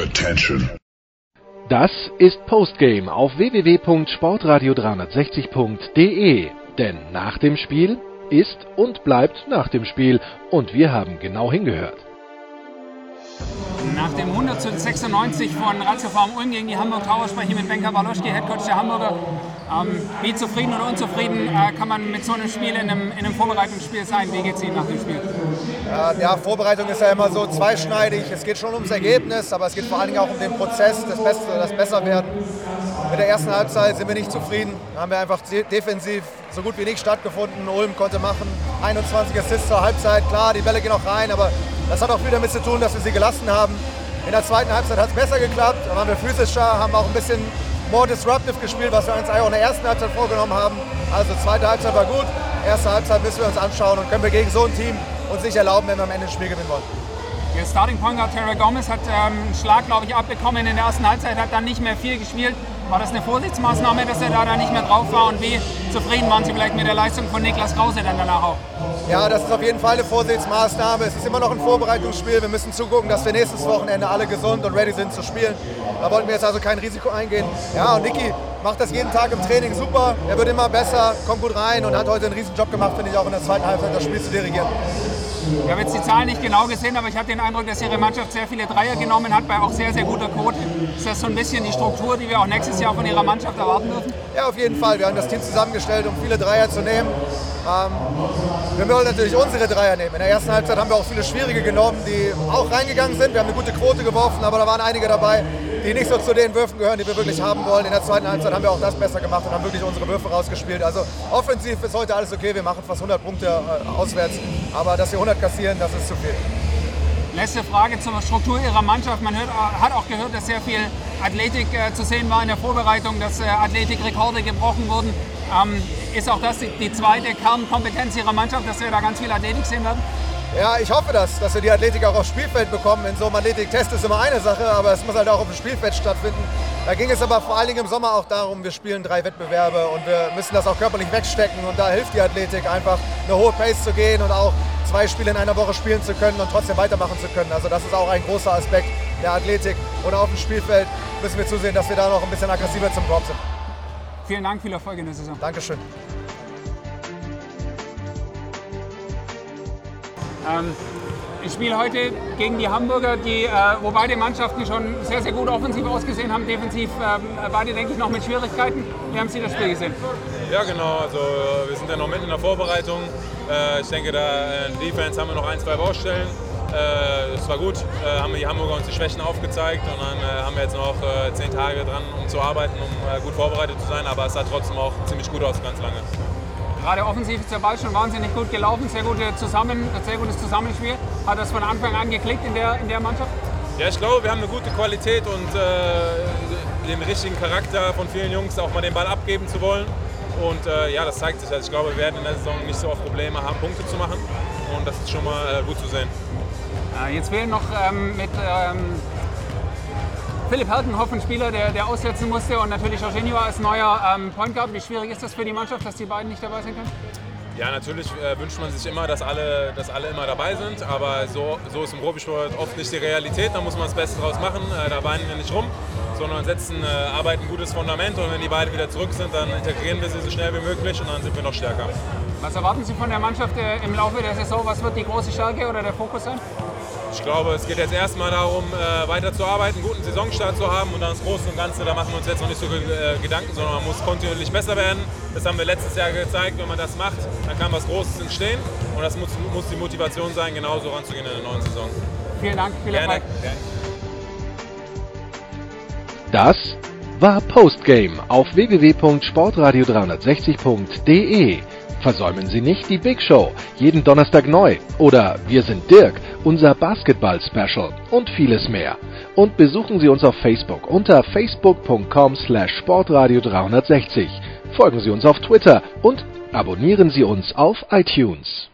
Attention. Das ist Postgame auf www.sportradio360.de. Denn nach dem Spiel ist und bleibt nach dem Spiel. Und wir haben genau hingehört. Nach dem 196 von Ratio Farm Ulm gegen die Hamburg Tower spreche ich mit Benka Baloschki, Headcoach der Hamburger. Ähm, wie zufrieden oder unzufrieden äh, kann man mit so einem Spiel in einem, in einem Vorbereitungsspiel sein? Wie geht es Ihnen nach dem Spiel? Ja, ja, Vorbereitung ist ja immer so zweischneidig. Es geht schon ums Ergebnis, aber es geht vor allen Dingen auch um den Prozess, das, Beste, das Besserwerden. Mit der ersten Halbzeit sind wir nicht zufrieden. Da haben wir einfach defensiv so gut wie nicht stattgefunden. Ulm konnte machen 21 Assists zur Halbzeit. Klar, die Bälle gehen auch rein, aber das hat auch viel damit zu tun, dass wir sie gelassen haben. In der zweiten Halbzeit hat es besser geklappt. Da waren wir physischer, haben auch ein bisschen more disruptive gespielt, was wir uns eigentlich auch in der ersten Halbzeit vorgenommen haben. Also zweite Halbzeit war gut. Erste Halbzeit müssen wir uns anschauen und können wir gegen so ein Team uns nicht erlauben, wenn wir am Ende ein Spiel gewinnen wollen. Der Starting Point Guard Terry Gomez hat ähm, einen Schlag, glaube ich, abbekommen in der ersten Halbzeit, hat dann nicht mehr viel gespielt. War das eine Vorsichtsmaßnahme, dass er da, da nicht mehr drauf war? Und wie zufrieden waren Sie vielleicht mit der Leistung von Niklas Krause dann danach auch? Ja, das ist auf jeden Fall eine Vorsichtsmaßnahme. Es ist immer noch ein Vorbereitungsspiel. Wir müssen zugucken, dass wir nächstes Wochenende alle gesund und ready sind zu spielen. Da wollten wir jetzt also kein Risiko eingehen. Ja, und Niki macht das jeden Tag im Training super. Er wird immer besser, kommt gut rein und hat heute einen riesen Job gemacht, finde ich, auch in der zweiten Halbzeit das Spiel zu dirigieren. Ich habe jetzt die Zahlen nicht genau gesehen, aber ich hatte den Eindruck, dass Ihre Mannschaft sehr viele Dreier genommen hat, bei auch sehr, sehr guter Quote. Ist das so ein bisschen die Struktur, die wir auch nächstes Jahr von Ihrer Mannschaft erwarten dürfen? Ja, auf jeden Fall. Wir haben das Team zusammengestellt, um viele Dreier zu nehmen. Ähm, wir wollen natürlich unsere Dreier nehmen. In der ersten Halbzeit haben wir auch viele schwierige genommen, die auch reingegangen sind. Wir haben eine gute Quote geworfen, aber da waren einige dabei, die nicht so zu den Würfen gehören, die wir wirklich haben wollen. In der zweiten Halbzeit haben wir auch das besser gemacht und haben wirklich unsere Würfe rausgespielt. Also offensiv ist heute alles okay. Wir machen fast 100 Punkte äh, auswärts, aber dass wir 100 kassieren, das ist zu viel. Letzte Frage zur Struktur Ihrer Mannschaft. Man hört, hat auch gehört, dass sehr viel Athletik äh, zu sehen war in der Vorbereitung, dass äh, Athletikrekorde gebrochen wurden. Ähm, ist auch das die, die zweite Kernkompetenz Ihrer Mannschaft, dass wir da ganz viel Athletik sehen werden? Ja, ich hoffe das, dass wir die Athletik auch aufs Spielfeld bekommen. In so einem Athletiktest ist immer eine Sache, aber es muss halt auch auf dem Spielfeld stattfinden. Da ging es aber vor allen Dingen im Sommer auch darum, wir spielen drei Wettbewerbe und wir müssen das auch körperlich wegstecken und da hilft die Athletik einfach, eine hohe Pace zu gehen und auch zwei Spiele in einer Woche spielen zu können und trotzdem weitermachen zu können. Also das ist auch ein großer Aspekt der Athletik. Und auf dem Spielfeld müssen wir zusehen, dass wir da noch ein bisschen aggressiver zum Korb sind. Vielen Dank, viel Erfolg in der Saison. Dankeschön. Ähm, ich spiele heute gegen die Hamburger, die, äh, wo beide Mannschaften schon sehr, sehr gut offensiv ausgesehen haben, defensiv äh, beide, denke ich, noch mit Schwierigkeiten. Wie haben Sie das Spiel gesehen? Ja, genau. Also, wir sind ja noch mitten in der Vorbereitung. Äh, ich denke, da in Defense haben wir noch ein, zwei Baustellen. Äh, es war gut, äh, haben die Hamburger uns die Schwächen aufgezeigt und dann äh, haben wir jetzt noch zehn Tage dran, um zu arbeiten, um gut vorbereitet zu sein. Aber es sah trotzdem auch ziemlich gut aus, ganz lange. Gerade offensiv ist der Ball schon wahnsinnig gut gelaufen, sehr, gute Zusammen, sehr gutes Zusammenspiel. Hat das von Anfang an geklickt in der, in der Mannschaft? Ja, ich glaube, wir haben eine gute Qualität und äh, den richtigen Charakter von vielen Jungs, auch mal den Ball abgeben zu wollen. Und äh, ja, das zeigt sich. Also ich glaube, wir werden in der Saison nicht so oft Probleme haben, Punkte zu machen. Und das ist schon mal äh, gut zu sehen. Jetzt fehlen noch ähm, mit ähm, Philipp Herkenhoff ein Spieler, der, der aussetzen musste und natürlich Eugenio als neuer ähm, Point Guard. Wie schwierig ist das für die Mannschaft, dass die beiden nicht dabei sein können? Ja, natürlich äh, wünscht man sich immer, dass alle, dass alle immer dabei sind, aber so, so ist im Profisport oft nicht die Realität. Da muss man das Beste draus machen. Äh, da weinen wir nicht rum, sondern setzen, äh, arbeiten ein gutes Fundament und wenn die beiden wieder zurück sind, dann integrieren wir sie so schnell wie möglich und dann sind wir noch stärker. Was erwarten Sie von der Mannschaft äh, im Laufe der Saison? Was wird die große Stärke oder der Fokus sein? Ich glaube, es geht jetzt erstmal darum, äh, weiterzuarbeiten, einen guten Saisonstart zu haben und dann das Große und Ganze, da machen wir uns jetzt noch nicht so äh, Gedanken, sondern man muss kontinuierlich besser werden. Das haben wir letztes Jahr gezeigt, wenn man das macht, dann kann was Großes entstehen und das muss, muss die Motivation sein, genauso ranzugehen in der neuen Saison. Vielen Dank, viel Erfolg. Das war Postgame auf www.sportradio360.de. Versäumen Sie nicht die Big Show, jeden Donnerstag neu. Oder Wir sind Dirk, unser Basketball-Special und vieles mehr. Und besuchen Sie uns auf Facebook unter facebook.com slash sportradio360. Folgen Sie uns auf Twitter und abonnieren Sie uns auf iTunes.